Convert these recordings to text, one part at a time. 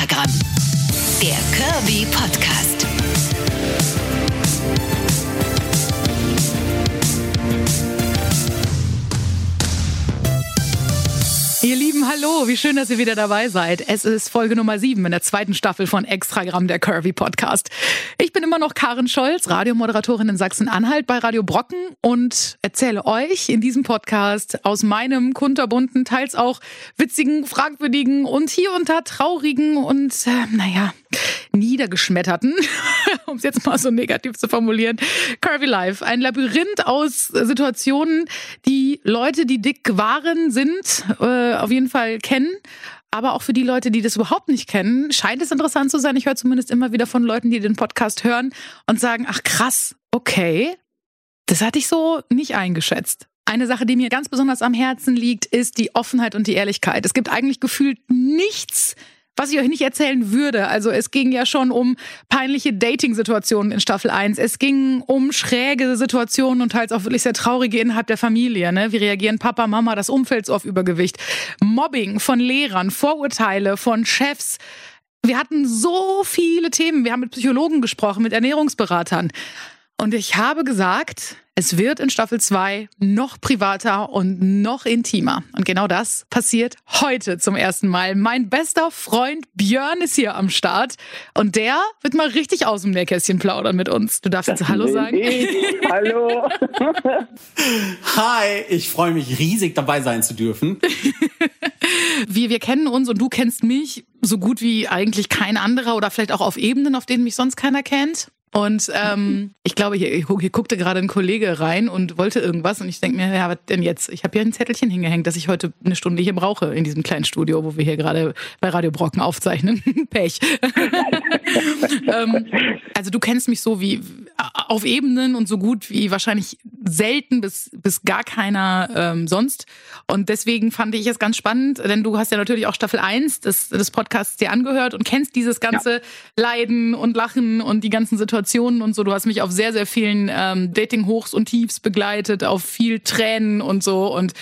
Extragramm. Der Kirby Podcast. Hallo, wie schön, dass ihr wieder dabei seid. Es ist Folge Nummer 7 in der zweiten Staffel von Extragramm, der Curvy Podcast. Ich bin immer noch Karin Scholz, Radiomoderatorin in Sachsen-Anhalt bei Radio Brocken und erzähle euch in diesem Podcast aus meinem kunterbunten, teils auch witzigen, fragwürdigen und hier und da traurigen und, äh, naja, niedergeschmetterten, um es jetzt mal so negativ zu formulieren, Curvy Life. Ein Labyrinth aus Situationen, die Leute, die dick waren, sind, äh, auf jeden Fall kennen. Aber auch für die Leute, die das überhaupt nicht kennen, scheint es interessant zu sein. Ich höre zumindest immer wieder von Leuten, die den Podcast hören und sagen, ach krass, okay, das hatte ich so nicht eingeschätzt. Eine Sache, die mir ganz besonders am Herzen liegt, ist die Offenheit und die Ehrlichkeit. Es gibt eigentlich gefühlt nichts, was ich euch nicht erzählen würde. Also es ging ja schon um peinliche Dating-Situationen in Staffel 1. Es ging um schräge Situationen und teils auch wirklich sehr traurige innerhalb der Familie. Ne? Wie reagieren Papa, Mama, das Umfeld auf Übergewicht? Mobbing von Lehrern, Vorurteile von Chefs. Wir hatten so viele Themen. Wir haben mit Psychologen gesprochen, mit Ernährungsberatern. Und ich habe gesagt, es wird in Staffel 2 noch privater und noch intimer. Und genau das passiert heute zum ersten Mal. Mein bester Freund Björn ist hier am Start und der wird mal richtig aus dem Nähkästchen plaudern mit uns. Du darfst jetzt Hallo sagen. Hallo. Hi, ich freue mich riesig dabei sein zu dürfen. wir, wir kennen uns und du kennst mich so gut wie eigentlich kein anderer oder vielleicht auch auf Ebenen, auf denen mich sonst keiner kennt. Und ähm, ich glaube, hier, hier guckte gerade ein Kollege rein und wollte irgendwas. Und ich denke mir, ja, was denn jetzt? Ich habe hier ein Zettelchen hingehängt, dass ich heute eine Stunde hier brauche in diesem kleinen Studio, wo wir hier gerade bei Radio Brocken aufzeichnen. Pech. ähm, also du kennst mich so wie auf Ebenen und so gut wie wahrscheinlich selten bis, bis gar keiner ähm, sonst. Und deswegen fand ich es ganz spannend, denn du hast ja natürlich auch Staffel 1 des, des Podcasts dir angehört und kennst dieses ganze ja. Leiden und Lachen und die ganzen Situationen Situationen und so. Du hast mich auf sehr, sehr vielen ähm, Dating-Hochs und Tiefs begleitet, auf viel Tränen und so. Und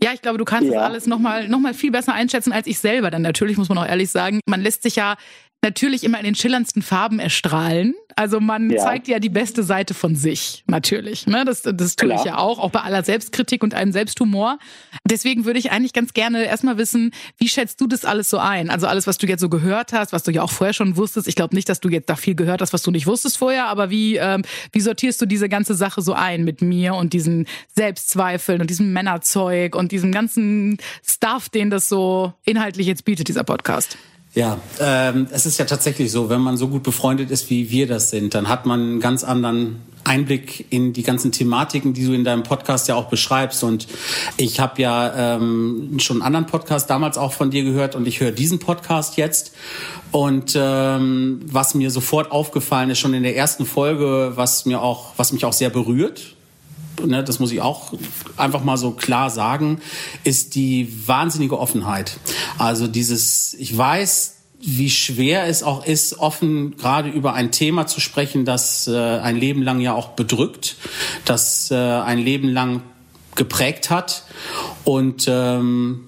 ja, ich glaube, du kannst ja. das alles nochmal noch mal viel besser einschätzen als ich selber. Denn natürlich muss man auch ehrlich sagen, man lässt sich ja natürlich immer in den schillerndsten Farben erstrahlen. Also man ja. zeigt ja die beste Seite von sich, natürlich. Ne? Das, das tue Klar. ich ja auch, auch bei aller Selbstkritik und einem Selbsthumor. Deswegen würde ich eigentlich ganz gerne erstmal wissen, wie schätzt du das alles so ein? Also alles, was du jetzt so gehört hast, was du ja auch vorher schon wusstest. Ich glaube nicht, dass du jetzt da viel gehört hast, was du nicht wusstest vorher, aber wie, ähm, wie sortierst du diese ganze Sache so ein mit mir und diesen Selbstzweifeln und diesem Männerzeug und diesem ganzen Stuff, den das so inhaltlich jetzt bietet, dieser Podcast? Ja, ähm, es ist ja tatsächlich so, wenn man so gut befreundet ist, wie wir das sind, dann hat man einen ganz anderen Einblick in die ganzen Thematiken, die du in deinem Podcast ja auch beschreibst. Und ich habe ja ähm, schon einen anderen Podcast damals auch von dir gehört und ich höre diesen Podcast jetzt. Und ähm, was mir sofort aufgefallen ist, schon in der ersten Folge, was mir auch, was mich auch sehr berührt, ne, das muss ich auch einfach mal so klar sagen, ist die wahnsinnige Offenheit. Also dieses, ich weiß, wie schwer es auch ist, offen gerade über ein Thema zu sprechen, das äh, ein Leben lang ja auch bedrückt, das äh, ein Leben lang geprägt hat. Und ähm,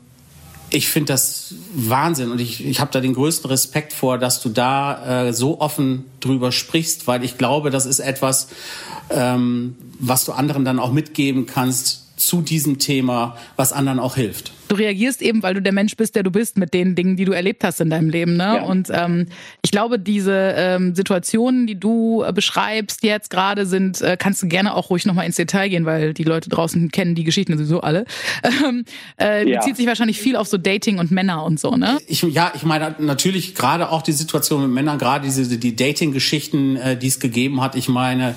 ich finde das Wahnsinn und ich, ich habe da den größten Respekt vor, dass du da äh, so offen drüber sprichst, weil ich glaube, das ist etwas, ähm, was du anderen dann auch mitgeben kannst zu diesem Thema, was anderen auch hilft du reagierst eben, weil du der Mensch bist, der du bist, mit den Dingen, die du erlebt hast in deinem Leben. Ne? Ja. Und ähm, ich glaube, diese ähm, Situationen, die du äh, beschreibst jetzt gerade, sind, äh, kannst du gerne auch ruhig nochmal ins Detail gehen, weil die Leute draußen kennen die Geschichten sowieso alle. Ähm, äh, ja. Bezieht sich wahrscheinlich viel auf so Dating und Männer und so, ne? Ich, ja, ich meine natürlich gerade auch die Situation mit Männern, gerade diese die Dating-Geschichten, äh, die es gegeben hat. Ich meine,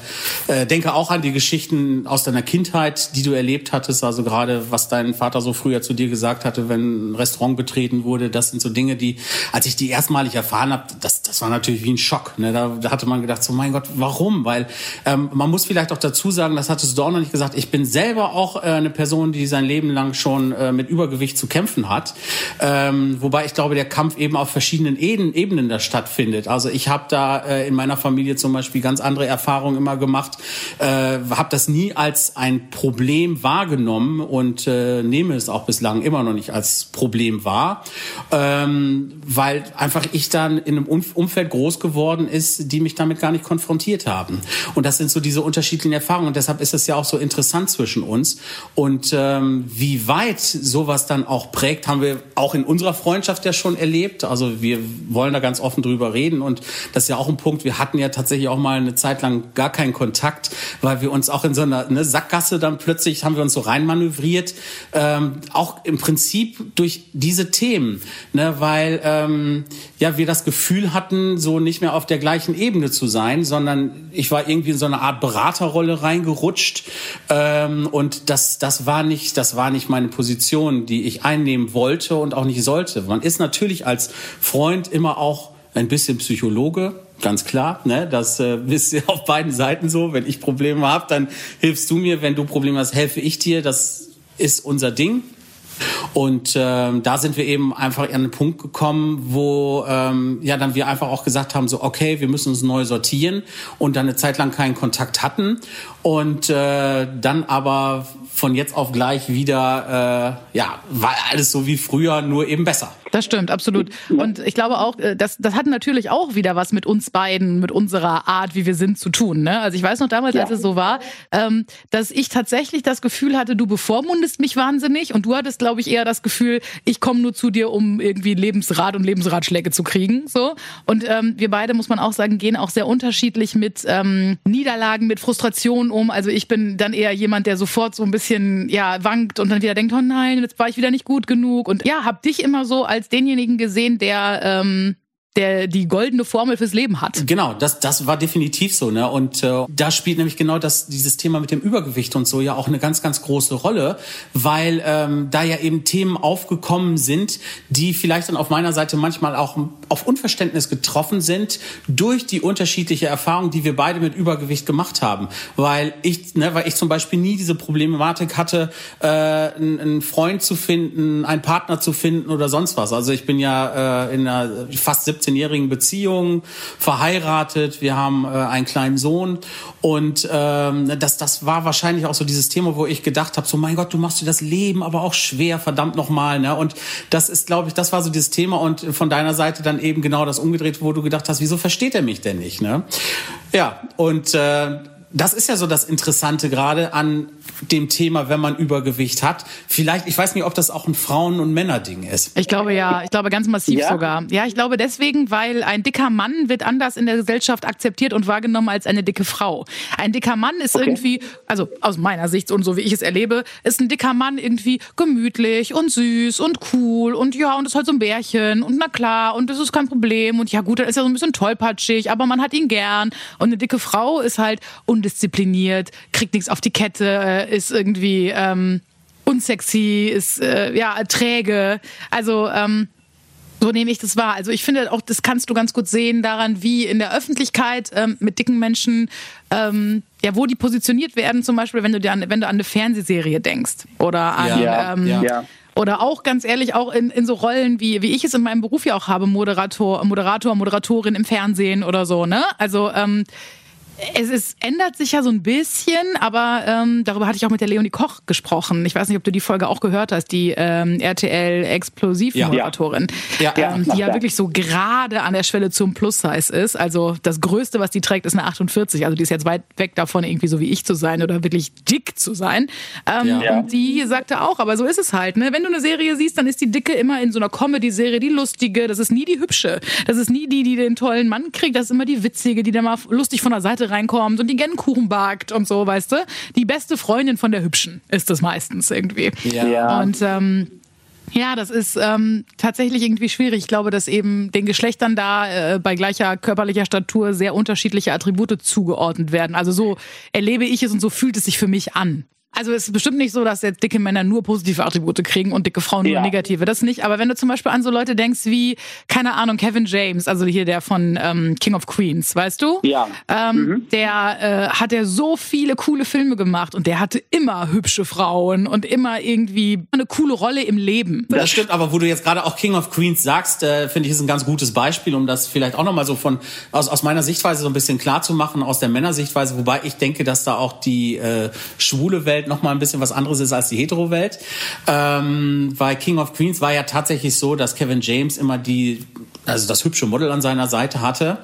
äh, denke auch an die Geschichten aus deiner Kindheit, die du erlebt hattest, also gerade was dein Vater so früher zu dir gesagt gesagt hatte, wenn ein Restaurant betreten wurde. Das sind so Dinge, die, als ich die erstmalig erfahren habe, das, das war natürlich wie ein Schock. Ne? Da, da hatte man gedacht, so mein Gott, warum? Weil ähm, man muss vielleicht auch dazu sagen, das hattest du auch noch nicht gesagt, ich bin selber auch äh, eine Person, die sein Leben lang schon äh, mit Übergewicht zu kämpfen hat. Ähm, wobei ich glaube, der Kampf eben auf verschiedenen Ebenen, Ebenen da stattfindet. Also ich habe da äh, in meiner Familie zum Beispiel ganz andere Erfahrungen immer gemacht, äh, habe das nie als ein Problem wahrgenommen und äh, nehme es auch bislang immer immer noch nicht als Problem wahr, ähm, weil einfach ich dann in einem Umfeld groß geworden ist, die mich damit gar nicht konfrontiert haben. Und das sind so diese unterschiedlichen Erfahrungen. Und deshalb ist es ja auch so interessant zwischen uns. Und ähm, wie weit sowas dann auch prägt, haben wir auch in unserer Freundschaft ja schon erlebt. Also wir wollen da ganz offen drüber reden. Und das ist ja auch ein Punkt. Wir hatten ja tatsächlich auch mal eine Zeit lang gar keinen Kontakt, weil wir uns auch in so einer ne, Sackgasse dann plötzlich haben wir uns so reinmanövriert. Ähm, auch im Prinzip durch diese Themen, ne, weil ähm, ja wir das Gefühl hatten, so nicht mehr auf der gleichen Ebene zu sein, sondern ich war irgendwie in so eine Art Beraterrolle reingerutscht ähm, und das das war nicht das war nicht meine Position, die ich einnehmen wollte und auch nicht sollte. Man ist natürlich als Freund immer auch ein bisschen Psychologe, ganz klar. Ne? Das äh, ist auf beiden Seiten so. Wenn ich Probleme habe, dann hilfst du mir. Wenn du Probleme hast, helfe ich dir. Das ist unser Ding. Und ähm, da sind wir eben einfach an einen Punkt gekommen, wo ähm, ja dann wir einfach auch gesagt haben, so okay, wir müssen uns neu sortieren und dann eine Zeit lang keinen Kontakt hatten und äh, dann aber von jetzt auf gleich wieder, äh, ja, war alles so wie früher, nur eben besser. Das stimmt, absolut. Und ich glaube auch, äh, das, das hat natürlich auch wieder was mit uns beiden, mit unserer Art, wie wir sind, zu tun. Ne? Also ich weiß noch damals, ja. als es so war, ähm, dass ich tatsächlich das Gefühl hatte, du bevormundest mich wahnsinnig und du hattest, glaube ich, eher das Gefühl, ich komme nur zu dir, um irgendwie Lebensrat und Lebensratschläge zu kriegen. So. Und ähm, wir beide, muss man auch sagen, gehen auch sehr unterschiedlich mit ähm, Niederlagen, mit Frustrationen um. Also ich bin dann eher jemand, der sofort so ein bisschen ja wankt und dann wieder denkt, oh nein, jetzt war ich wieder nicht gut genug. Und ja, hab dich immer so als als denjenigen gesehen, der ähm, der die goldene Formel fürs Leben hat. Genau, das, das war definitiv so. Ne? Und äh, da spielt nämlich genau das, dieses Thema mit dem Übergewicht und so ja auch eine ganz, ganz große Rolle, weil ähm, da ja eben Themen aufgekommen sind, die vielleicht dann auf meiner Seite manchmal auch auf Unverständnis getroffen sind durch die unterschiedliche Erfahrung, die wir beide mit Übergewicht gemacht haben. Weil ich, ne, weil ich zum Beispiel nie diese Problematik hatte, äh, einen, Freund zu finden, einen Partner zu finden oder sonst was. Also ich bin ja äh, in einer fast 17 17-jährigen Beziehung, verheiratet, wir haben äh, einen kleinen Sohn und ähm, das, das war wahrscheinlich auch so dieses Thema, wo ich gedacht habe, so mein Gott, du machst dir das Leben aber auch schwer, verdammt nochmal. Ne? Und das ist, glaube ich, das war so dieses Thema und von deiner Seite dann eben genau das umgedreht, wo du gedacht hast, wieso versteht er mich denn nicht? Ne? Ja, und äh, das ist ja so das Interessante gerade an dem Thema, wenn man Übergewicht hat. Vielleicht, ich weiß nicht, ob das auch ein Frauen- und Männerding ist. Ich glaube ja, ich glaube ganz massiv ja? sogar. Ja, ich glaube deswegen, weil ein dicker Mann wird anders in der Gesellschaft akzeptiert und wahrgenommen als eine dicke Frau. Ein dicker Mann ist okay. irgendwie, also aus meiner Sicht und so wie ich es erlebe, ist ein dicker Mann irgendwie gemütlich und süß und cool und ja, und ist halt so ein Bärchen und na klar und das ist kein Problem und ja gut, dann ist er so ein bisschen tollpatschig, aber man hat ihn gern und eine dicke Frau ist halt un undiszipliniert, kriegt nichts auf die Kette, äh, ist irgendwie ähm, unsexy, ist äh, ja träge. Also ähm, so nehme ich das wahr. Also ich finde auch, das kannst du ganz gut sehen daran, wie in der Öffentlichkeit ähm, mit dicken Menschen, ähm, ja, wo die positioniert werden, zum Beispiel, wenn du dir an, wenn du an eine Fernsehserie denkst oder an ja, ähm, ja. Oder auch ganz ehrlich, auch in, in so Rollen, wie, wie ich es in meinem Beruf ja auch habe, Moderator, Moderator, Moderatorin im Fernsehen oder so, ne? Also ähm, es ist, ändert sich ja so ein bisschen, aber ähm, darüber hatte ich auch mit der Leonie Koch gesprochen. Ich weiß nicht, ob du die Folge auch gehört hast, die ähm, RTL-Explosiv-Moderatorin, ja. ja. ähm, die ja, wirklich so gerade an der Schwelle zum Plus-Size ist. Also das Größte, was die trägt, ist eine 48. Also die ist jetzt weit weg davon, irgendwie so wie ich zu sein oder wirklich dick zu sein. Ähm, ja. Und die sagte auch, aber so ist es halt. Ne? Wenn du eine Serie siehst, dann ist die Dicke immer in so einer Comedy-Serie die lustige. Das ist nie die hübsche. Das ist nie die, die den tollen Mann kriegt. Das ist immer die witzige, die dann mal lustig von der Seite Seite reinkommt und die gerne Kuchen backt und so, weißt du? Die beste Freundin von der Hübschen ist das meistens irgendwie. Ja. Und ähm, ja, das ist ähm, tatsächlich irgendwie schwierig. Ich glaube, dass eben den Geschlechtern da äh, bei gleicher körperlicher Statur sehr unterschiedliche Attribute zugeordnet werden. Also so erlebe ich es und so fühlt es sich für mich an. Also es ist bestimmt nicht so, dass jetzt dicke Männer nur positive Attribute kriegen und dicke Frauen nur ja. negative. Das nicht. Aber wenn du zum Beispiel an so Leute denkst wie, keine Ahnung, Kevin James, also hier der von ähm, King of Queens, weißt du? Ja. Ähm, mhm. Der äh, hat ja so viele coole Filme gemacht und der hatte immer hübsche Frauen und immer irgendwie eine coole Rolle im Leben. Das stimmt, aber wo du jetzt gerade auch King of Queens sagst, äh, finde ich, ist ein ganz gutes Beispiel, um das vielleicht auch nochmal so von aus, aus meiner Sichtweise so ein bisschen klar zu machen, aus der Männersichtweise, wobei ich denke, dass da auch die äh, schwule Welt Homo-Welt noch mal ein bisschen was anderes ist als die Hetero-Welt. Ähm, bei King of Queens war ja tatsächlich so, dass Kevin James immer die also das hübsche Model an seiner Seite hatte,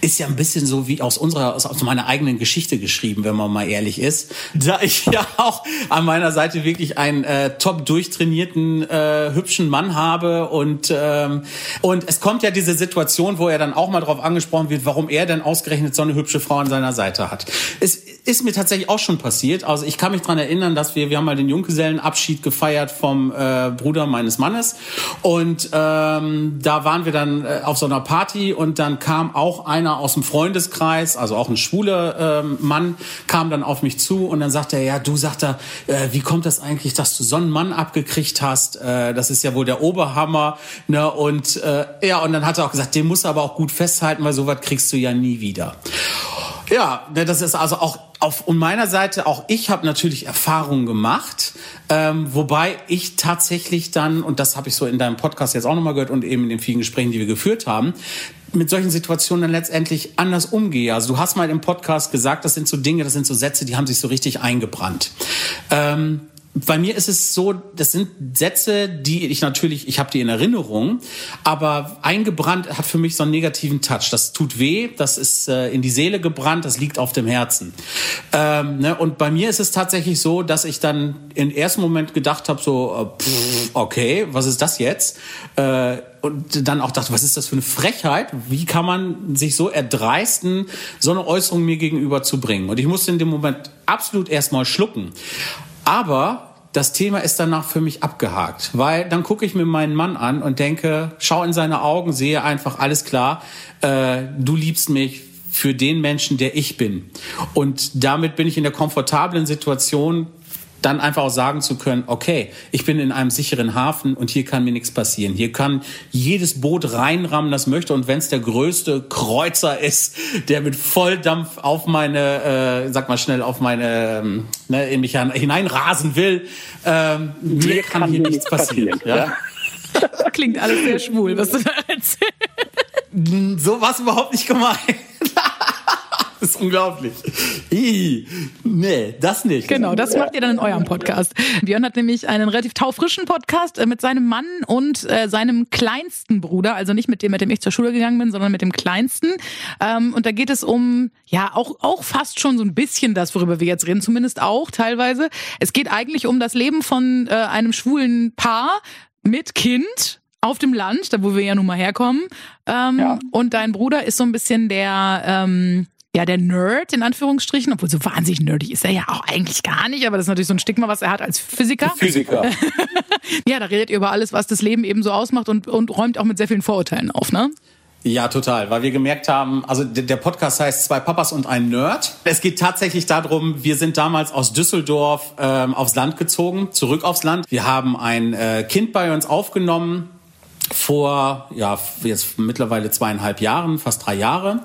ist ja ein bisschen so wie aus unserer, aus meiner eigenen Geschichte geschrieben, wenn man mal ehrlich ist. Da ich ja auch an meiner Seite wirklich einen äh, top durchtrainierten, äh, hübschen Mann habe und, ähm, und es kommt ja diese Situation, wo er dann auch mal darauf angesprochen wird, warum er denn ausgerechnet so eine hübsche Frau an seiner Seite hat. Es ist mir tatsächlich auch schon passiert. Also ich kann mich dran erinnern, dass wir, wir haben mal den Junggesellenabschied gefeiert vom äh, Bruder meines Mannes und ähm, da waren wir dann äh, auf so einer Party und dann kam auch einer aus dem Freundeskreis, also auch ein schwuler äh, Mann, kam dann auf mich zu und dann sagte er, ja, du, sagt er, äh, wie kommt das eigentlich, dass du so einen Mann abgekriegt hast? Äh, das ist ja wohl der Oberhammer. Ne? Und äh, ja, und dann hat er auch gesagt, den musst du aber auch gut festhalten, weil sowas kriegst du ja nie wieder. Ja, ne, das ist also auch auf meiner Seite, auch ich habe natürlich Erfahrungen gemacht, ähm, wobei ich tatsächlich dann, und das habe ich so in deinem Podcast jetzt auch nochmal gehört und eben in den vielen Gesprächen, die wir geführt haben, mit solchen Situationen dann letztendlich anders umgehe. Also du hast mal im Podcast gesagt, das sind so Dinge, das sind so Sätze, die haben sich so richtig eingebrannt. Ähm, bei mir ist es so, das sind Sätze, die ich natürlich, ich habe die in Erinnerung, aber eingebrannt hat für mich so einen negativen Touch. Das tut weh, das ist äh, in die Seele gebrannt, das liegt auf dem Herzen. Ähm, ne? Und bei mir ist es tatsächlich so, dass ich dann im ersten Moment gedacht habe, so, äh, pff, okay, was ist das jetzt? Äh, und dann auch dachte, was ist das für eine Frechheit? Wie kann man sich so erdreisten, so eine Äußerung mir gegenüber zu bringen? Und ich musste in dem Moment absolut erstmal schlucken. Aber das Thema ist danach für mich abgehakt, weil dann gucke ich mir meinen Mann an und denke, schau in seine Augen, sehe einfach alles klar, äh, du liebst mich für den Menschen, der ich bin. Und damit bin ich in der komfortablen Situation, dann einfach auch sagen zu können, okay, ich bin in einem sicheren Hafen und hier kann mir nichts passieren. Hier kann jedes Boot reinrammen, das möchte. Und wenn es der größte Kreuzer ist, der mit Volldampf auf meine, äh, sag mal schnell, auf meine, ähm, ne, in mich hineinrasen will, ähm, mir kann, kann hier nichts passieren. passieren. Ja? Klingt alles sehr schwul, was du da erzählst. So war es überhaupt nicht gemeint. Das ist unglaublich. Ih, nee, das nicht. Genau, das macht ihr dann in eurem Podcast. Björn hat nämlich einen relativ taufrischen Podcast äh, mit seinem Mann und äh, seinem kleinsten Bruder, also nicht mit dem, mit dem ich zur Schule gegangen bin, sondern mit dem kleinsten. Ähm, und da geht es um, ja, auch, auch fast schon so ein bisschen das, worüber wir jetzt reden, zumindest auch teilweise. Es geht eigentlich um das Leben von äh, einem schwulen Paar mit Kind auf dem Land, da wo wir ja nun mal herkommen. Ähm, ja. Und dein Bruder ist so ein bisschen der, ähm, ja, der Nerd in Anführungsstrichen, obwohl so wahnsinnig nerdig ist er ja auch eigentlich gar nicht, aber das ist natürlich so ein Stigma, was er hat als Physiker. Physiker. ja, da redet ihr über alles, was das Leben eben so ausmacht und, und räumt auch mit sehr vielen Vorurteilen auf, ne? Ja, total, weil wir gemerkt haben, also der Podcast heißt Zwei Papas und ein Nerd. Es geht tatsächlich darum, wir sind damals aus Düsseldorf ähm, aufs Land gezogen, zurück aufs Land. Wir haben ein äh, Kind bei uns aufgenommen, vor ja jetzt mittlerweile zweieinhalb Jahren, fast drei Jahre.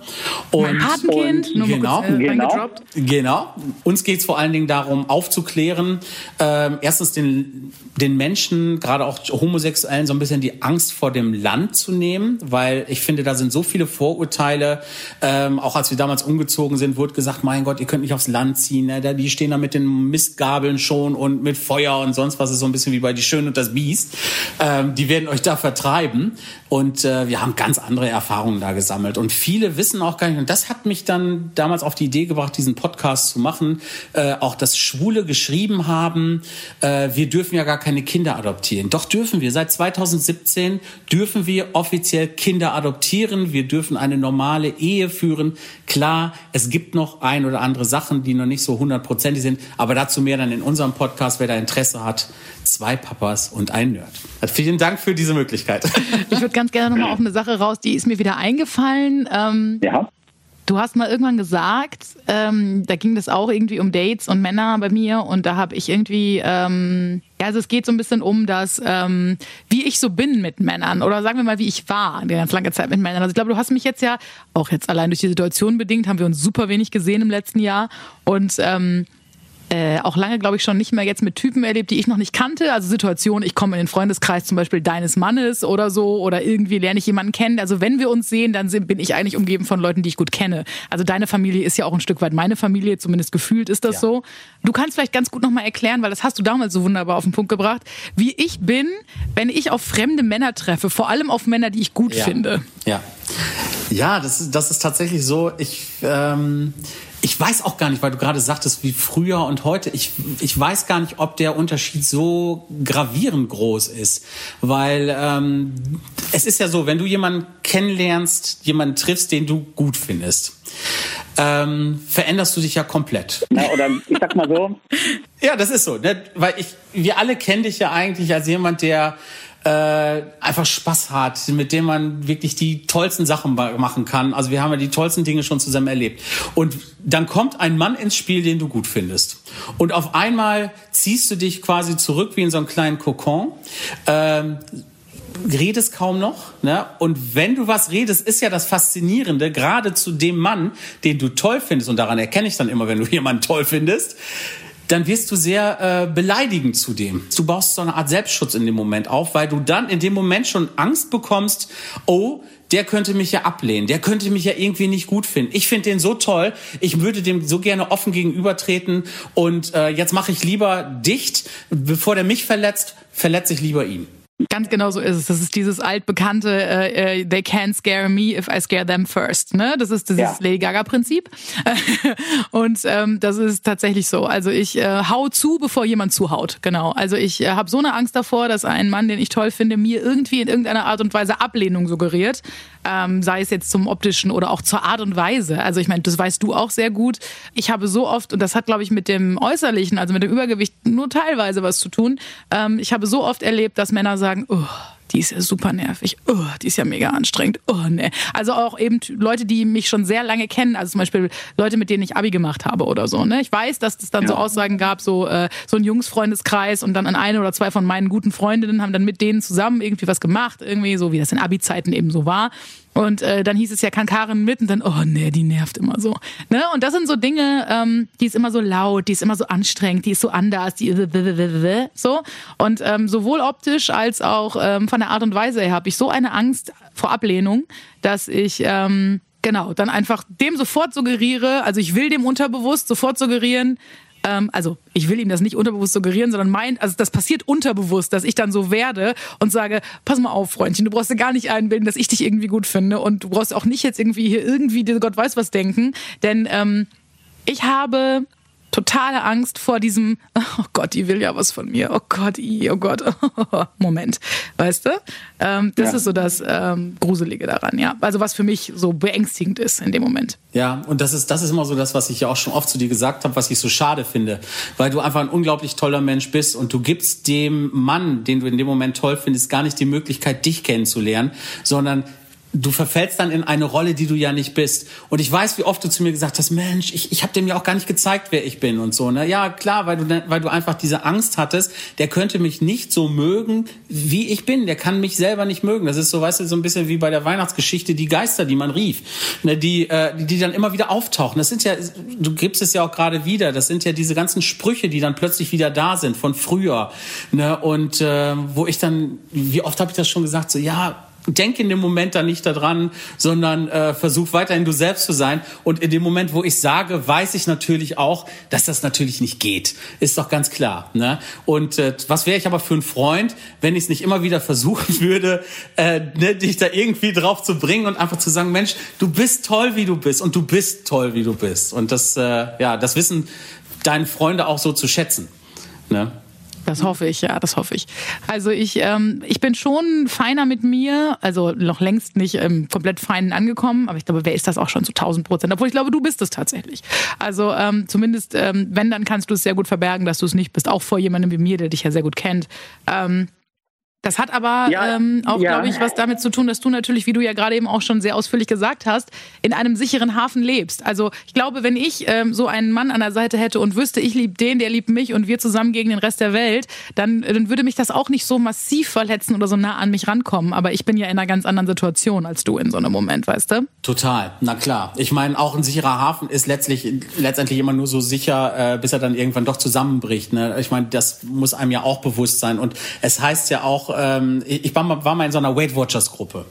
Und, mein Patenkind, und, genau, kurz, äh, genau, genau. Uns geht es vor allen Dingen darum, aufzuklären, äh, erstens den, den Menschen, gerade auch Homosexuellen, so ein bisschen die Angst vor dem Land zu nehmen, weil ich finde, da sind so viele Vorurteile. Ähm, auch als wir damals umgezogen sind, wurde gesagt, mein Gott, ihr könnt nicht aufs Land ziehen. Ne? Die stehen da mit den Mistgabeln schon und mit Feuer und sonst was. ist so ein bisschen wie bei Die Schön und das Biest. Ähm, die werden euch da vertragen betreiben. Und äh, wir haben ganz andere Erfahrungen da gesammelt. Und viele wissen auch gar nicht, und das hat mich dann damals auf die Idee gebracht, diesen Podcast zu machen, äh, auch das Schwule geschrieben haben, äh, wir dürfen ja gar keine Kinder adoptieren. Doch dürfen wir. Seit 2017 dürfen wir offiziell Kinder adoptieren. Wir dürfen eine normale Ehe führen. Klar, es gibt noch ein oder andere Sachen, die noch nicht so hundertprozentig sind, aber dazu mehr dann in unserem Podcast, wer da Interesse hat. Zwei Papas und ein Nerd. Vielen Dank für diese Möglichkeit. Ich würde ganz gerne nochmal auf eine Sache raus, die ist mir wieder eingefallen. Ähm, ja. Du hast mal irgendwann gesagt, ähm, da ging das auch irgendwie um Dates und Männer bei mir und da habe ich irgendwie, ähm, ja, also es geht so ein bisschen um das, ähm, wie ich so bin mit Männern oder sagen wir mal, wie ich war die ganz lange Zeit mit Männern. Also ich glaube, du hast mich jetzt ja, auch jetzt allein durch die Situation bedingt, haben wir uns super wenig gesehen im letzten Jahr und ähm, äh, auch lange, glaube ich, schon nicht mehr jetzt mit Typen erlebt, die ich noch nicht kannte. Also Situationen, ich komme in den Freundeskreis zum Beispiel deines Mannes oder so oder irgendwie lerne ich jemanden kennen. Also wenn wir uns sehen, dann bin ich eigentlich umgeben von Leuten, die ich gut kenne. Also deine Familie ist ja auch ein Stück weit meine Familie, zumindest gefühlt ist das ja. so. Du kannst vielleicht ganz gut nochmal erklären, weil das hast du damals so wunderbar auf den Punkt gebracht, wie ich bin, wenn ich auf fremde Männer treffe, vor allem auf Männer, die ich gut ja. finde. Ja. Ja, das ist, das ist tatsächlich so. Ich, ähm, ich weiß auch gar nicht, weil du gerade sagtest, wie früher und heute. Ich, ich weiß gar nicht, ob der Unterschied so gravierend groß ist. Weil ähm, es ist ja so, wenn du jemanden kennenlernst, jemanden triffst, den du gut findest, ähm, veränderst du dich ja komplett. Ja, oder ich sag mal so. ja, das ist so. Ne? Weil ich, wir alle kennen dich ja eigentlich als jemand, der äh, einfach Spaß hat, mit dem man wirklich die tollsten Sachen machen kann. Also wir haben ja die tollsten Dinge schon zusammen erlebt. Und dann kommt ein Mann ins Spiel, den du gut findest. Und auf einmal ziehst du dich quasi zurück wie in so einen kleinen Kokon. Ähm, redest kaum noch. Ne? Und wenn du was redest, ist ja das Faszinierende, gerade zu dem Mann, den du toll findest, und daran erkenne ich dann immer, wenn du jemanden toll findest, dann wirst du sehr äh, beleidigend zu dem. Du baust so eine Art Selbstschutz in dem Moment auf, weil du dann in dem Moment schon Angst bekommst, oh, der könnte mich ja ablehnen, der könnte mich ja irgendwie nicht gut finden. Ich finde den so toll, ich würde dem so gerne offen gegenübertreten und äh, jetzt mache ich lieber dicht, bevor der mich verletzt, verletze ich lieber ihn. Ganz genau so ist es. Das ist dieses altbekannte äh, äh, They can't scare me if I scare them first. Ne? Das ist dieses ja. Lady Gaga-Prinzip. und ähm, das ist tatsächlich so. Also ich äh, hau zu, bevor jemand zuhaut. Genau. Also ich äh, habe so eine Angst davor, dass ein Mann, den ich toll finde, mir irgendwie in irgendeiner Art und Weise Ablehnung suggeriert. Ähm, sei es jetzt zum optischen oder auch zur Art und Weise. Also ich meine, das weißt du auch sehr gut. Ich habe so oft, und das hat, glaube ich, mit dem Äußerlichen, also mit dem Übergewicht nur teilweise was zu tun. Ähm, ich habe so oft erlebt, dass Männer sagen, oh, die ist ja super nervig, oh, die ist ja mega anstrengend, oh ne. Also auch eben Leute, die mich schon sehr lange kennen, also zum Beispiel Leute, mit denen ich Abi gemacht habe oder so. Ne? Ich weiß, dass es dann ja. so Aussagen gab, so, äh, so ein Jungsfreundeskreis und dann an eine oder zwei von meinen guten Freundinnen haben dann mit denen zusammen irgendwie was gemacht, irgendwie so, wie das in Abi-Zeiten eben so war. Und äh, dann hieß es ja, kann Karen mit? Und dann, oh nee, die nervt immer so. Ne? Und das sind so Dinge, ähm, die ist immer so laut, die ist immer so anstrengend, die ist so anders, die so. Und ähm, sowohl optisch als auch ähm, von der Art und Weise her habe ich so eine Angst vor Ablehnung, dass ich ähm, genau dann einfach dem sofort suggeriere, also ich will dem unterbewusst sofort suggerieren, ähm, also ich will ihm das nicht unterbewusst suggerieren, sondern meint, also das passiert unterbewusst, dass ich dann so werde und sage, pass mal auf, Freundchen, du brauchst dir gar nicht einbilden, dass ich dich irgendwie gut finde und du brauchst auch nicht jetzt irgendwie hier irgendwie Gott weiß was denken, denn ähm, ich habe totale Angst vor diesem, oh Gott, die will ja was von mir, oh Gott, oh Gott, Moment, weißt du? Ähm, das ja. ist so das ähm, Gruselige daran, ja. Also was für mich so beängstigend ist in dem Moment. Ja, und das ist, das ist immer so das, was ich ja auch schon oft zu dir gesagt habe, was ich so schade finde, weil du einfach ein unglaublich toller Mensch bist und du gibst dem Mann, den du in dem Moment toll findest, gar nicht die Möglichkeit, dich kennenzulernen, sondern du verfällst dann in eine Rolle, die du ja nicht bist. Und ich weiß, wie oft du zu mir gesagt hast, Mensch, ich, ich habe dem ja auch gar nicht gezeigt, wer ich bin und so. Ne? Ja, klar, weil du, weil du einfach diese Angst hattest, der könnte mich nicht so mögen, wie ich bin. Der kann mich selber nicht mögen. Das ist so, weißt du, so ein bisschen wie bei der Weihnachtsgeschichte, die Geister, die man rief, ne? die, äh, die dann immer wieder auftauchen. Das sind ja, du gibst es ja auch gerade wieder, das sind ja diese ganzen Sprüche, die dann plötzlich wieder da sind von früher. Ne? Und äh, wo ich dann, wie oft habe ich das schon gesagt, so ja, denk in dem Moment dann nicht daran, sondern äh, versuch weiterhin du selbst zu sein. Und in dem Moment, wo ich sage, weiß ich natürlich auch, dass das natürlich nicht geht. Ist doch ganz klar. Ne? Und äh, was wäre ich aber für ein Freund, wenn ich es nicht immer wieder versuchen würde, äh, ne, dich da irgendwie drauf zu bringen und einfach zu sagen, Mensch, du bist toll, wie du bist und du bist toll, wie du bist. Und das, äh, ja, das wissen deine Freunde auch so zu schätzen. Ne? Das hoffe ich, ja, das hoffe ich. Also ich, ähm, ich bin schon feiner mit mir, also noch längst nicht ähm, komplett fein angekommen, aber ich glaube, wer ist das auch schon zu 1000 Prozent? Obwohl ich glaube, du bist es tatsächlich. Also ähm, zumindest, ähm, wenn, dann kannst du es sehr gut verbergen, dass du es nicht bist, auch vor jemandem wie mir, der dich ja sehr gut kennt. Ähm, Das hat aber ja, ähm, auch, ja. glaube ich, was damit zu tun, dass du natürlich, wie du ja gerade eben auch schon sehr ausführlich gesagt hast, in einem sicheren Hafen lebst. Also ich glaube, wenn ich ähm, so einen Mann an der Seite hätte und wüsste, ich liebe den, der liebt mich und wir zusammen gegen den Rest der Welt, dann, dann würde mich das auch nicht so massiv verletzen oder so nah an mich rankommen. Aber ich bin ja in einer ganz anderen Situation als du in so einem Moment, weißt du? Total, na klar. Ich meine, auch ein sicherer Hafen ist letztlich letztendlich immer nur so sicher, äh, bis er dann irgendwann doch zusammenbricht. Ne? Ich meine, das muss einem ja auch bewusst sein. Und es heißt ja auch, ähm, ich war mal, war mal in so einer Weight Watchers Gruppe.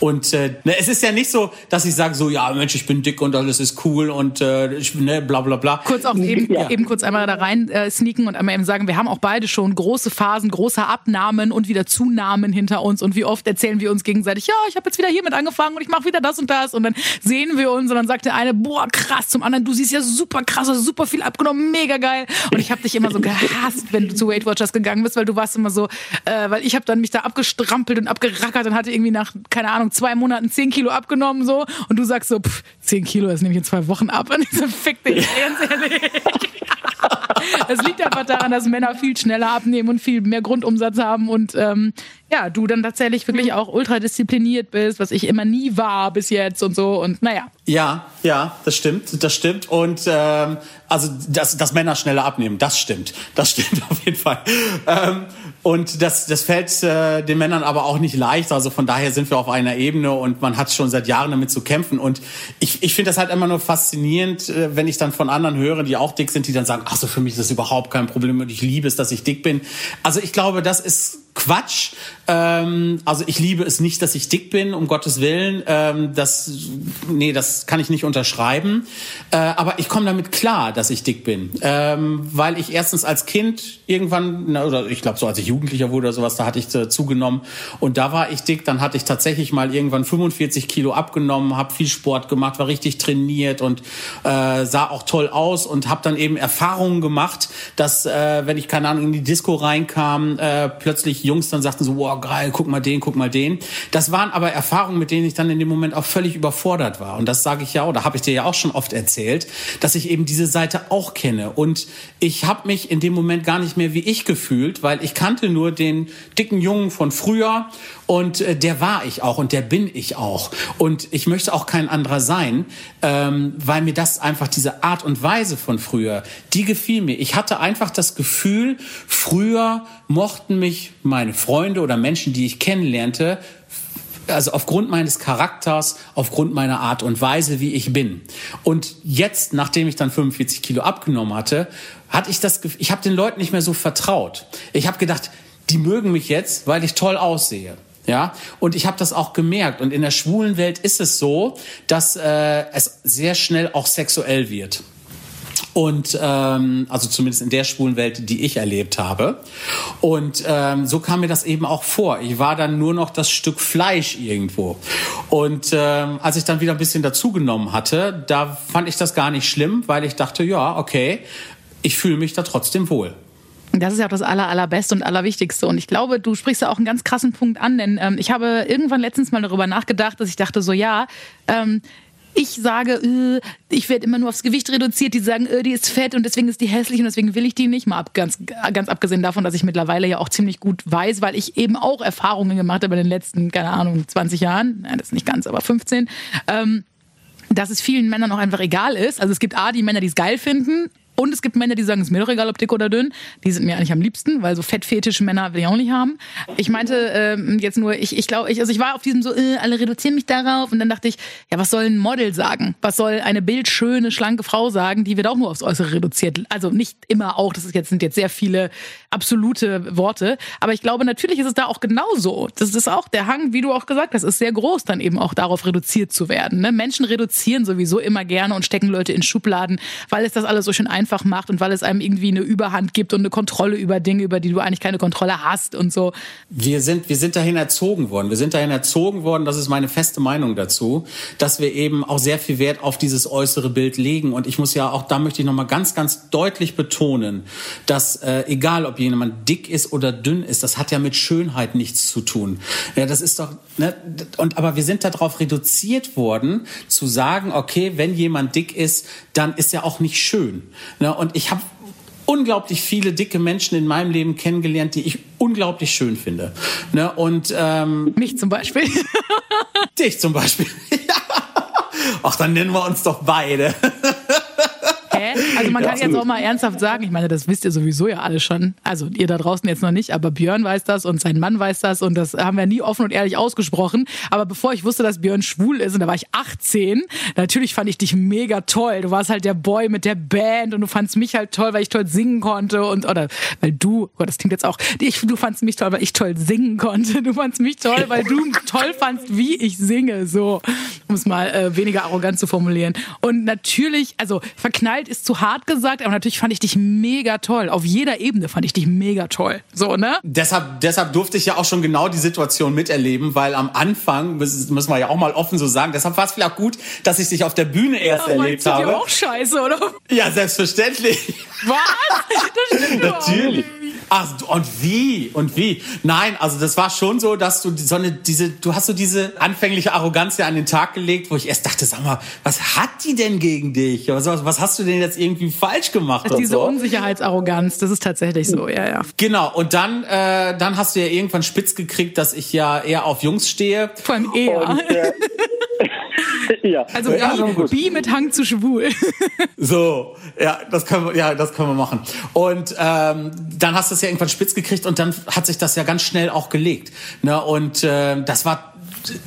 Und äh, ne, es ist ja nicht so, dass ich sage so, ja Mensch, ich bin dick und alles ist cool und äh, ich, ne, bla bla bla. Kurz auch eben, ja. eben kurz einmal da rein äh, sneaken und einmal eben sagen, wir haben auch beide schon große Phasen großer Abnahmen und wieder Zunahmen hinter uns. Und wie oft erzählen wir uns gegenseitig, ja, ich habe jetzt wieder hiermit angefangen und ich mache wieder das und das. Und dann sehen wir uns und dann sagt der eine, boah, krass, zum anderen, du siehst ja super krass, hast super viel abgenommen, mega geil. Und ich habe dich immer so gehasst, wenn du zu Weight Watchers gegangen bist, weil du warst immer so, äh, weil ich habe dann mich da abgestrampelt und abgerackert und hatte irgendwie nach, keine Ahnung, zwei Monaten zehn Kilo abgenommen so. Und du sagst so, pff, zehn Kilo, das nehme ich in zwei Wochen ab. Und ich so, fick dich, ganz ehrlich. Es liegt einfach daran, dass Männer viel schneller abnehmen und viel mehr Grundumsatz haben und ähm, ja, du dann tatsächlich wirklich auch ultra diszipliniert bist, was ich immer nie war bis jetzt und so und naja. Ja, ja, das stimmt, das stimmt und ähm, also dass, dass Männer schneller abnehmen, das stimmt, das stimmt auf jeden Fall. Ähm, und das, das fällt äh, den Männern aber auch nicht leicht. Also von daher sind wir auf einer Ebene und man hat schon seit Jahren damit zu kämpfen. Und ich, ich finde das halt immer nur faszinierend, äh, wenn ich dann von anderen höre, die auch dick sind, die dann sagen, ach so, für mich ist das überhaupt kein Problem und ich liebe es, dass ich dick bin. Also ich glaube, das ist Quatsch. Ähm, also ich liebe es nicht, dass ich dick bin, um Gottes Willen. Ähm, das, nee, das kann ich nicht unterschreiben. Äh, aber ich komme damit klar, dass ich dick bin, ähm, weil ich erstens als Kind irgendwann, na, oder ich glaube so als ich Jugendlicher wurde oder sowas, da hatte ich äh, zugenommen und da war ich dick. Dann hatte ich tatsächlich mal irgendwann 45 Kilo abgenommen, habe viel Sport gemacht, war richtig trainiert und äh, sah auch toll aus und habe dann eben Erfahrungen gemacht, dass äh, wenn ich keine Ahnung in die Disco reinkam, äh, plötzlich Jungs dann sagten so, wow, geil, guck mal den, guck mal den. Das waren aber Erfahrungen, mit denen ich dann in dem Moment auch völlig überfordert war. Und das sage ich ja, oder habe ich dir ja auch schon oft erzählt, dass ich eben diese Seite auch kenne. Und ich habe mich in dem Moment gar nicht mehr wie ich gefühlt, weil ich kannte nur den dicken Jungen von früher und äh, der war ich auch und der bin ich auch. Und ich möchte auch kein anderer sein, ähm, weil mir das einfach diese Art und Weise von früher, die gefiel mir. Ich hatte einfach das Gefühl, früher mochten mich meine Freunde oder Menschen, die ich kennenlernte, also aufgrund meines Charakters, aufgrund meiner Art und Weise, wie ich bin. Und jetzt, nachdem ich dann 45 Kilo abgenommen hatte, hatte ich das, ich habe den Leuten nicht mehr so vertraut. Ich habe gedacht, die mögen mich jetzt, weil ich toll aussehe. Ja, und ich habe das auch gemerkt. Und in der schwulen Welt ist es so, dass äh, es sehr schnell auch sexuell wird. Und ähm, also zumindest in der schwulen Welt, die ich erlebt habe. Und ähm, so kam mir das eben auch vor. Ich war dann nur noch das Stück Fleisch irgendwo. Und ähm, als ich dann wieder ein bisschen dazugenommen hatte, da fand ich das gar nicht schlimm, weil ich dachte, ja, okay, ich fühle mich da trotzdem wohl. Das ist ja auch das aller, allerbeste und allerwichtigste. Und ich glaube, du sprichst ja auch einen ganz krassen Punkt an, denn ähm, ich habe irgendwann letztens mal darüber nachgedacht, dass ich dachte so, ja, ähm, ich sage, äh, ich werde immer nur aufs Gewicht reduziert, die sagen, äh, die ist fett und deswegen ist die hässlich und deswegen will ich die nicht. Mal ganz, ganz abgesehen davon, dass ich mittlerweile ja auch ziemlich gut weiß, weil ich eben auch Erfahrungen gemacht habe in den letzten, keine Ahnung, 20 Jahren, ja, das ist nicht ganz, aber 15, ähm, dass es vielen Männern auch einfach egal ist. Also es gibt A, die Männer, die es geil finden, und es gibt Männer, die sagen, es ist mir doch egal, ob dick oder dünn. Die sind mir eigentlich am liebsten, weil so fettfetische Männer will ich auch nicht haben. Ich meinte ähm, jetzt nur, ich, ich glaube, ich, also ich war auf diesem so, äh, alle reduzieren mich darauf. Und dann dachte ich, ja, was soll ein Model sagen? Was soll eine bildschöne, schlanke Frau sagen? Die wird auch nur aufs Äußere reduziert. Also nicht immer auch, das ist jetzt, sind jetzt sehr viele absolute Worte. Aber ich glaube, natürlich ist es da auch genauso. Das ist auch der Hang, wie du auch gesagt hast, ist sehr groß, dann eben auch darauf reduziert zu werden. Ne? Menschen reduzieren sowieso immer gerne und stecken Leute in Schubladen, weil es das alles so schön einfach einfach macht und weil es einem irgendwie eine Überhand gibt und eine Kontrolle über Dinge, über die du eigentlich keine Kontrolle hast und so. Wir sind, wir sind dahin erzogen worden. Wir sind dahin erzogen worden, das ist meine feste Meinung dazu, dass wir eben auch sehr viel Wert auf dieses äußere Bild legen. Und ich muss ja auch, da möchte ich nochmal ganz, ganz deutlich betonen, dass äh, egal, ob jemand dick ist oder dünn ist, das hat ja mit Schönheit nichts zu tun. Ja, das ist doch, ne, und aber wir sind darauf reduziert worden, zu sagen, okay, wenn jemand dick ist, dann ist er auch nicht schön. Ne? Und ich habe unglaublich viele dicke Menschen in meinem Leben kennengelernt, die ich unglaublich schön finde. Ne? Und ähm, mich zum Beispiel. dich zum Beispiel. Ach, dann nennen wir uns doch beide. Hä? Also man kann ja, jetzt auch mal ernsthaft sagen, ich meine, das wisst ihr sowieso ja alle schon. Also ihr da draußen jetzt noch nicht, aber Björn weiß das und sein Mann weiß das und das haben wir nie offen und ehrlich ausgesprochen. Aber bevor ich wusste, dass Björn schwul ist und da war ich 18, natürlich fand ich dich mega toll. Du warst halt der Boy mit der Band und du fandst mich halt toll, weil ich toll singen konnte und oder weil du, Gott, das klingt jetzt auch, ich, du fandst mich toll, weil ich toll singen konnte. Du fandst mich toll, weil du toll fandst, wie ich singe, so um es mal äh, weniger arrogant zu formulieren. Und natürlich, also verknallt ist zu hart gesagt, aber natürlich fand ich dich mega toll. Auf jeder Ebene fand ich dich mega toll. So, ne? Deshalb, deshalb durfte ich ja auch schon genau die Situation miterleben, weil am Anfang, müssen wir ja auch mal offen so sagen, deshalb war es vielleicht auch gut, dass ich dich auf der Bühne erst ja, erlebt habe. Das ist ja auch scheiße, oder? Ja, selbstverständlich. Was? Natürlich. Ach, und wie? Und wie? Nein, also das war schon so, dass du so eine, diese, du hast so diese anfängliche Arroganz ja an den Tag gelegt, wo ich erst dachte, sag mal, was hat die denn gegen dich? Was, was hast du denn jetzt irgendwie falsch gemacht? Also diese so? Unsicherheitsarroganz, das ist tatsächlich so, ja, ja. Genau, und dann, äh, dann hast du ja irgendwann spitz gekriegt, dass ich ja eher auf Jungs stehe. Vor allem eher. Und, äh, ja. Also ja, bi, bi mit Hang zu schwul. so, ja, das können wir, ja, das können wir machen. Und ähm, dann hast du es ja irgendwann spitz gekriegt und dann hat sich das ja ganz schnell auch gelegt. Ne? Und äh, das war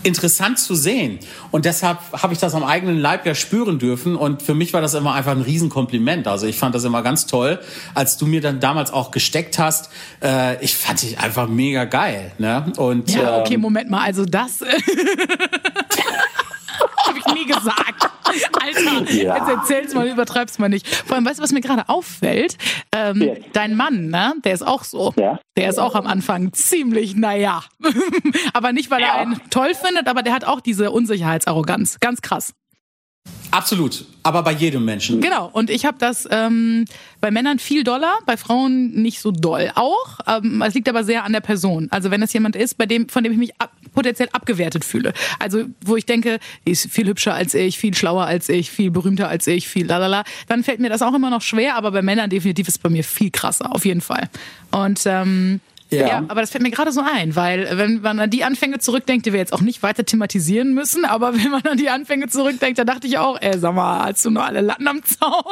interessant zu sehen. Und deshalb habe ich das am eigenen Leib ja spüren dürfen. Und für mich war das immer einfach ein Riesenkompliment. Also ich fand das immer ganz toll, als du mir dann damals auch gesteckt hast. Äh, ich fand dich einfach mega geil. Ne? Und, ja, okay, ähm, Moment mal. Also das habe ich nie gesagt. Alter, ja. jetzt erzähl's mal, übertreib's mal nicht. Vor allem, weißt du, was mir gerade auffällt? Ähm, ja. Dein Mann, ne? Der ist auch so. Ja. Der ist auch am Anfang ziemlich, naja. aber nicht, weil er einen toll findet, aber der hat auch diese Unsicherheitsarroganz. Ganz krass. Absolut, aber bei jedem Menschen. Genau, und ich habe das ähm, bei Männern viel doller, bei Frauen nicht so doll auch. Ähm, es liegt aber sehr an der Person. Also wenn es jemand ist, bei dem, von dem ich mich ab, potenziell abgewertet fühle. Also wo ich denke, die ist viel hübscher als ich, viel schlauer als ich, viel berühmter als ich, viel lalala, dann fällt mir das auch immer noch schwer, aber bei Männern definitiv ist es bei mir viel krasser, auf jeden Fall. Und ähm, ja. ja. aber das fällt mir gerade so ein, weil wenn man an die Anfänge zurückdenkt, die wir jetzt auch nicht weiter thematisieren müssen, aber wenn man an die Anfänge zurückdenkt, da dachte ich auch, ey, sag mal, hast du nur alle Latten am Zaun?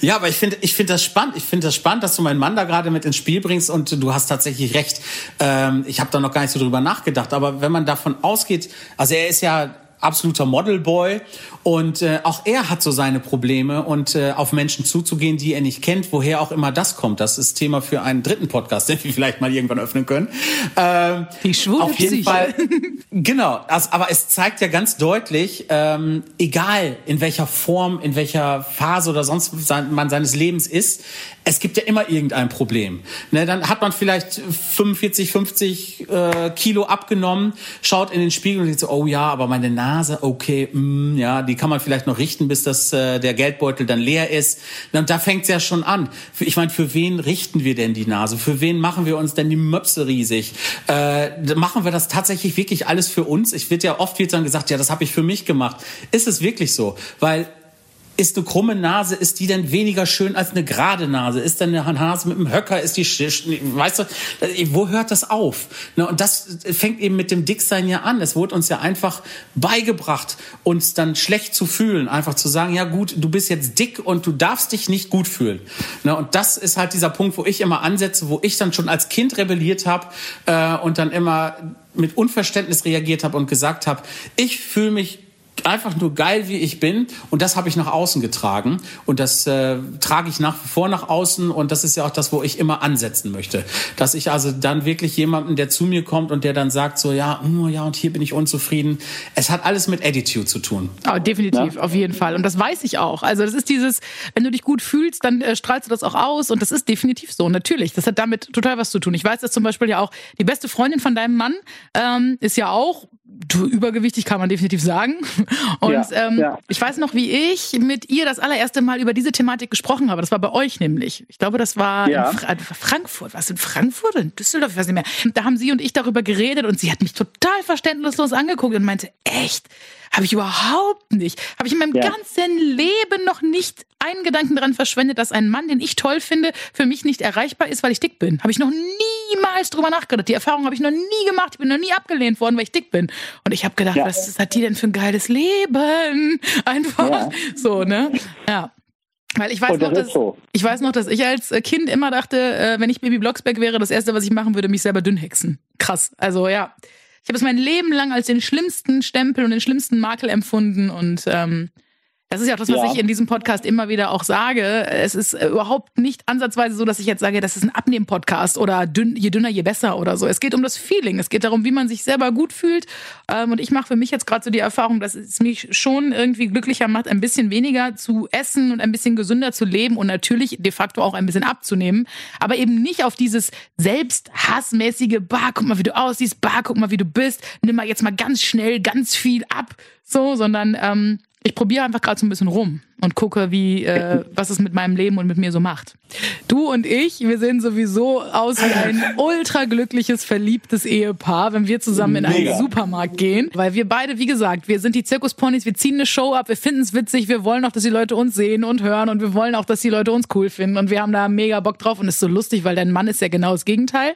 Ja, aber ich finde ich finde das spannend. Ich finde das spannend, dass du meinen Mann da gerade mit ins Spiel bringst und du hast tatsächlich recht. Ähm, ich habe da noch gar nicht so drüber nachgedacht, aber wenn man davon ausgeht, also er ist ja absoluter Modelboy und äh, auch er hat so seine Probleme und äh, auf Menschen zuzugehen, die er nicht kennt, woher auch immer das kommt. Das ist Thema für einen dritten Podcast, den wir vielleicht mal irgendwann öffnen können. Ähm, die schwule Auf jeden. Fall. Genau, also, aber es zeigt ja ganz deutlich, ähm, egal in welcher Form, in welcher Phase oder sonst man seines Lebens ist, es gibt ja immer irgendein Problem. Ne, dann hat man vielleicht 45, 50 äh, Kilo abgenommen, schaut in den Spiegel und denkt so, oh ja, aber meine Nase, okay, mm, ja, die kann man vielleicht noch richten, bis das äh, der Geldbeutel dann leer ist. Und da fängt's ja schon an. Ich meine, für wen richten wir denn die Nase? Für wen machen wir uns denn die Möpse riesig? Äh, machen wir das tatsächlich wirklich alles für uns? Ich wird ja oft wird dann gesagt, ja, das habe ich für mich gemacht. Ist es wirklich so? Weil ist eine krumme Nase, ist die denn weniger schön als eine gerade Nase? Ist denn eine Nase mit einem Höcker, ist die, weißt du, wo hört das auf? Und das fängt eben mit dem Dicksein ja an. Es wurde uns ja einfach beigebracht, uns dann schlecht zu fühlen. Einfach zu sagen, ja gut, du bist jetzt dick und du darfst dich nicht gut fühlen. Und das ist halt dieser Punkt, wo ich immer ansetze, wo ich dann schon als Kind rebelliert habe äh, und dann immer mit Unverständnis reagiert habe und gesagt habe, ich fühle mich einfach nur geil, wie ich bin. Und das habe ich nach außen getragen. Und das äh, trage ich nach wie vor nach außen. Und das ist ja auch das, wo ich immer ansetzen möchte. Dass ich also dann wirklich jemanden, der zu mir kommt und der dann sagt so, ja, oh, ja, und hier bin ich unzufrieden. Es hat alles mit Attitude zu tun. Oh, definitiv, ja. auf jeden Fall. Und das weiß ich auch. Also das ist dieses, wenn du dich gut fühlst, dann äh, strahlst du das auch aus. Und das ist definitiv so, natürlich. Das hat damit total was zu tun. Ich weiß dass zum Beispiel ja auch, die beste Freundin von deinem Mann ähm, ist ja auch übergewichtig kann man definitiv sagen. Und ja, ähm, ja. ich weiß noch, wie ich mit ihr das allererste Mal über diese Thematik gesprochen habe. Das war bei euch nämlich. Ich glaube, das war ja. in Fra äh, Frankfurt. Was in Frankfurt? In Düsseldorf? Ich weiß nicht mehr. Da haben sie und ich darüber geredet und sie hat mich total verständnislos angeguckt und meinte, echt? Habe ich überhaupt nicht. Habe ich in meinem ja. ganzen Leben noch nicht einen Gedanken daran verschwendet, dass ein Mann, den ich toll finde, für mich nicht erreichbar ist, weil ich dick bin. Habe ich noch niemals drüber nachgedacht. Die Erfahrung habe ich noch nie gemacht. Ich bin noch nie abgelehnt worden, weil ich dick bin. Und ich habe gedacht, ja. was hat die denn für ein geiles Leben? Einfach ja. so, ne? Ja. Weil ich weiß, noch, dass, so. ich weiß noch, dass ich als Kind immer dachte, äh, wenn ich Baby Blocksberg wäre, das Erste, was ich machen würde, mich selber dünn hexen. Krass. Also ja, ich habe es mein Leben lang als den schlimmsten Stempel und den schlimmsten Makel empfunden und ähm, das ist ja auch das, was ja. ich in diesem Podcast immer wieder auch sage. Es ist äh, überhaupt nicht ansatzweise so, dass ich jetzt sage, das ist ein Abnehmen-Podcast oder dünn, je dünner, je besser oder so. Es geht um das Feeling. Es geht darum, wie man sich selber gut fühlt. Ähm, und ich mache für mich jetzt gerade so die Erfahrung, dass es mich schon irgendwie glücklicher macht, ein bisschen weniger zu essen und ein bisschen gesünder zu leben und natürlich de facto auch ein bisschen abzunehmen. Aber eben nicht auf dieses selbsthassmäßige, bah, guck mal, wie du aussiehst, bah, guck mal, wie du bist, nimm mal jetzt mal ganz schnell ganz viel ab, so, sondern ähm, ich probiere einfach gerade so ein bisschen rum und gucke, wie, äh, was es mit meinem Leben und mit mir so macht. Du und ich, wir sehen sowieso aus wie ein ultra glückliches, verliebtes Ehepaar, wenn wir zusammen in einen Supermarkt gehen. Weil wir beide, wie gesagt, wir sind die Zirkusponys, wir ziehen eine Show ab, wir finden es witzig, wir wollen auch, dass die Leute uns sehen und hören und wir wollen auch, dass die Leute uns cool finden und wir haben da mega Bock drauf und es ist so lustig, weil dein Mann ist ja genau das Gegenteil.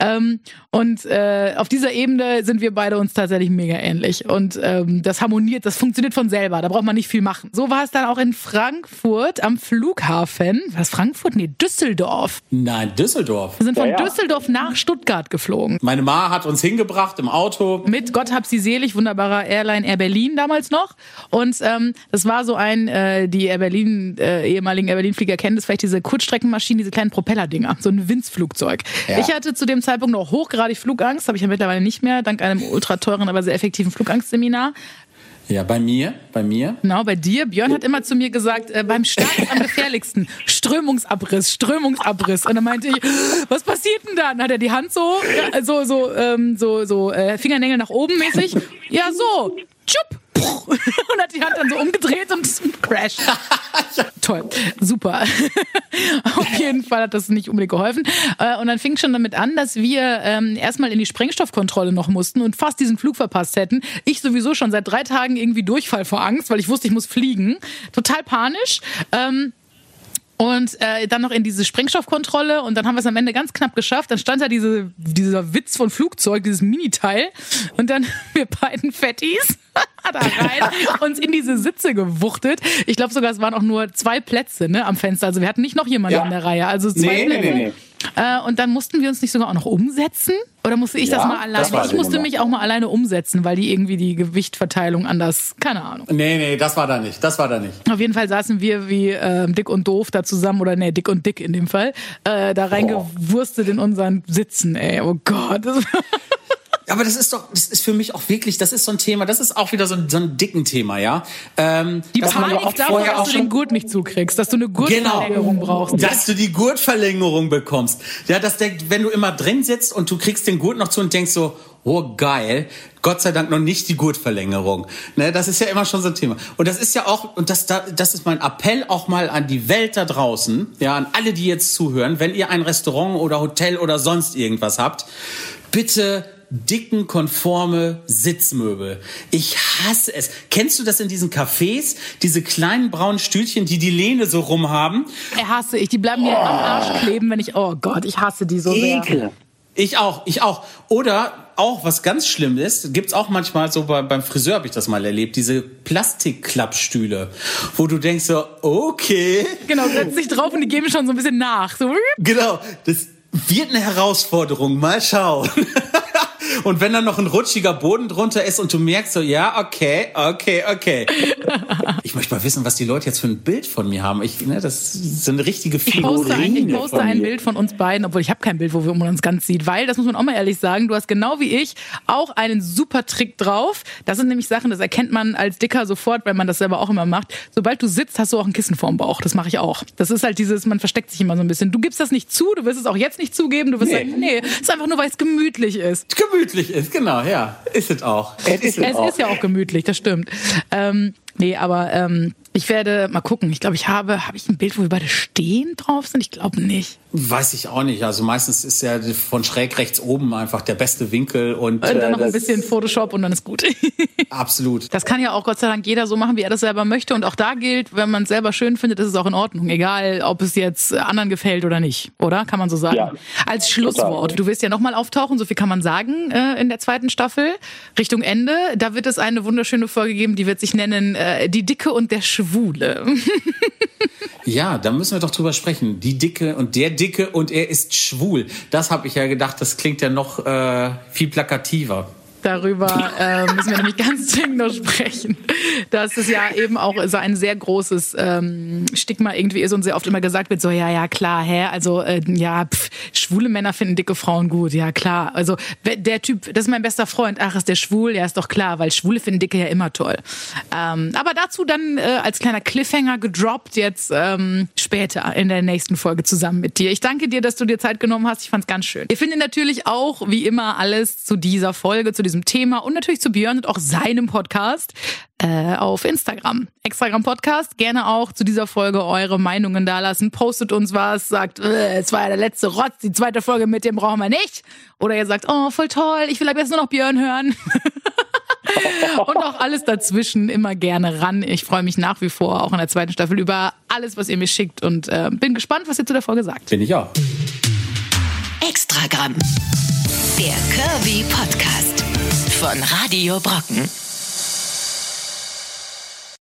Ähm, und äh, auf dieser Ebene sind wir beide uns tatsächlich mega ähnlich und ähm, das harmoniert, das funktioniert von selber, da braucht man nicht viel machen. So war es dann auch in Frankfurt am Flughafen. Was Frankfurt? Nee, Düsseldorf. Nein, Düsseldorf. Wir sind von ja, ja. Düsseldorf nach Stuttgart geflogen. Meine Ma hat uns hingebracht im Auto. Mit Gott hab sie selig, wunderbarer Airline Air Berlin damals noch. Und ähm, das war so ein, äh, die Air Berlin, äh, ehemaligen Air Berlin-Flieger kennen das vielleicht, diese Kurzstreckenmaschinen, diese kleinen Propellerdinger, so ein Winzflugzeug. Ja. Ich hatte zu dem Zeitpunkt noch hochgradig Flugangst, habe ich ja mittlerweile nicht mehr, dank einem ultra teuren, aber sehr effektiven Flugangstseminar. Ja, bei mir, bei mir. Genau, bei dir. Björn hat immer zu mir gesagt, äh, beim Start ist am gefährlichsten. Strömungsabriss, Strömungsabriss. Und dann meinte ich, was passiert denn da? Dann hat er die Hand so, ja, so, so, ähm, so, so äh, Fingernägel nach oben mäßig. Ja, so, tschupp. und hat die Hand dann so umgedreht und crash. Toll, super. Auf jeden Fall hat das nicht unbedingt geholfen. Äh, und dann fing schon damit an, dass wir ähm, erstmal in die Sprengstoffkontrolle noch mussten und fast diesen Flug verpasst hätten. Ich sowieso schon seit drei Tagen irgendwie Durchfall vor Angst, weil ich wusste, ich muss fliegen. Total panisch. Ähm, und äh, dann noch in diese Sprengstoffkontrolle und dann haben wir es am Ende ganz knapp geschafft. Dann stand da diese, dieser Witz von Flugzeug, dieses Miniteil und dann wir beiden Fettis da rein, uns in diese Sitze gewuchtet. Ich glaube sogar, es waren auch nur zwei Plätze ne, am Fenster. Also wir hatten nicht noch jemanden ja. in der Reihe. Also zwei nee, Plätze. Nee, nee, nee. Äh, und dann mussten wir uns nicht sogar auch noch umsetzen? Oder musste ich ja, das mal alleine? Das ich musste mich auch mal alleine umsetzen, weil die irgendwie die Gewichtverteilung anders, keine Ahnung. Nee, nee, das war da nicht. Das war da nicht. Auf jeden Fall saßen wir wie äh, dick und doof da zusammen, oder nee, dick und dick in dem Fall, äh, da reingewurstet in unseren Sitzen, ey. Oh Gott. Aber das ist doch, das ist für mich auch wirklich, das ist so ein Thema, das ist auch wieder so ein, so ein dicken Thema, ja. Ähm, die Panik ja davor, dass du den Gurt nicht zukriegst, dass du eine Gurtverlängerung genau, brauchst. Dass du die Gurtverlängerung bekommst. Ja, das denkt, wenn du immer drin sitzt und du kriegst den Gurt noch zu und denkst so, oh geil, Gott sei Dank noch nicht die Gurtverlängerung. Ne, das ist ja immer schon so ein Thema. Und das ist ja auch, und das, das ist mein Appell auch mal an die Welt da draußen, ja, an alle, die jetzt zuhören, wenn ihr ein Restaurant oder Hotel oder sonst irgendwas habt, bitte dicken, konforme Sitzmöbel. Ich hasse es. Kennst du das in diesen Cafés? Diese kleinen braunen Stühlchen, die die Lehne so rum haben? Ich hasse ich. Die bleiben mir oh. am Arsch kleben, wenn ich, oh Gott, ich hasse die so Ekel. sehr. Ich auch, ich auch. Oder auch, was ganz schlimm ist, gibt's auch manchmal so bei, beim Friseur habe ich das mal erlebt, diese Plastikklappstühle, wo du denkst so, okay. Genau, setz dich drauf und die geben schon so ein bisschen nach. So. Genau, das wird eine Herausforderung. Mal schauen. Und wenn dann noch ein rutschiger Boden drunter ist und du merkst so, ja, okay, okay, okay. Ich möchte mal wissen, was die Leute jetzt für ein Bild von mir haben. Ich, ne, das ist eine richtige Figur. Ich poste, ein, ich poste ein Bild von uns beiden, obwohl ich habe kein Bild, wo man uns ganz sieht, weil, das muss man auch mal ehrlich sagen, du hast genau wie ich auch einen super Trick drauf. Das sind nämlich Sachen, das erkennt man als Dicker sofort, weil man das selber auch immer macht. Sobald du sitzt, hast du auch ein Kissen vorm Bauch. Das mache ich auch. Das ist halt dieses, man versteckt sich immer so ein bisschen. Du gibst das nicht zu, du wirst es auch jetzt nicht zugeben. Du wirst nee. sagen, nee, es ist einfach nur, weil es gemütlich ist. Gemütlich gemütlich ist, genau, ja. Ist es auch. Es, ist, es auch. ist ja auch gemütlich, das stimmt. Ähm, nee, aber ähm, ich werde mal gucken. Ich glaube, ich habe, habe ich ein Bild, wo wir beide stehen drauf sind? Ich glaube nicht. Weiß ich auch nicht. Also meistens ist ja von schräg rechts oben einfach der beste Winkel und, und dann äh, noch ein bisschen Photoshop und dann ist gut. absolut. Das kann ja auch Gott sei Dank jeder so machen, wie er das selber möchte. Und auch da gilt, wenn man es selber schön findet, ist es auch in Ordnung. Egal, ob es jetzt anderen gefällt oder nicht. Oder? Kann man so sagen. Ja, Als Schlusswort. Total. Du wirst ja nochmal auftauchen, so viel kann man sagen, äh, in der zweiten Staffel. Richtung Ende. Da wird es eine wunderschöne Folge geben, die wird sich nennen äh, Die Dicke und der Schwule. Ja, da müssen wir doch drüber sprechen. Die Dicke und der Dicke und er ist schwul. Das habe ich ja gedacht, das klingt ja noch äh, viel plakativer. Darüber äh, müssen wir nämlich ganz dringend noch sprechen. Dass es ja eben auch so ein sehr großes ähm, Stigma irgendwie ist und sehr oft immer gesagt wird, so ja, ja, klar, hä, also äh, ja, pff, schwule Männer finden dicke Frauen gut, ja klar. Also der Typ, das ist mein bester Freund, ach, ist der schwul? Ja, ist doch klar, weil Schwule finden Dicke ja immer toll. Ähm, aber dazu dann äh, als kleiner Cliffhanger gedroppt jetzt ähm, später in der nächsten Folge zusammen mit dir. Ich danke dir, dass du dir Zeit genommen hast. Ich fand's ganz schön. Ihr findet natürlich auch, wie immer, alles zu dieser Folge, zu diesem diesem Thema und natürlich zu Björn und auch seinem Podcast äh, auf Instagram. Extragram Podcast. Gerne auch zu dieser Folge eure Meinungen dalassen. Postet uns was, sagt, äh, es war ja der letzte Rotz, die zweite Folge mit dem brauchen wir nicht. Oder ihr sagt, oh, voll toll, ich will aber jetzt nur noch Björn hören. und auch alles dazwischen immer gerne ran. Ich freue mich nach wie vor auch in der zweiten Staffel über alles, was ihr mir schickt und äh, bin gespannt, was ihr zu der Folge sagt. Bin ich auch. Extragramm. Der Kirby Podcast von Radio Brocken.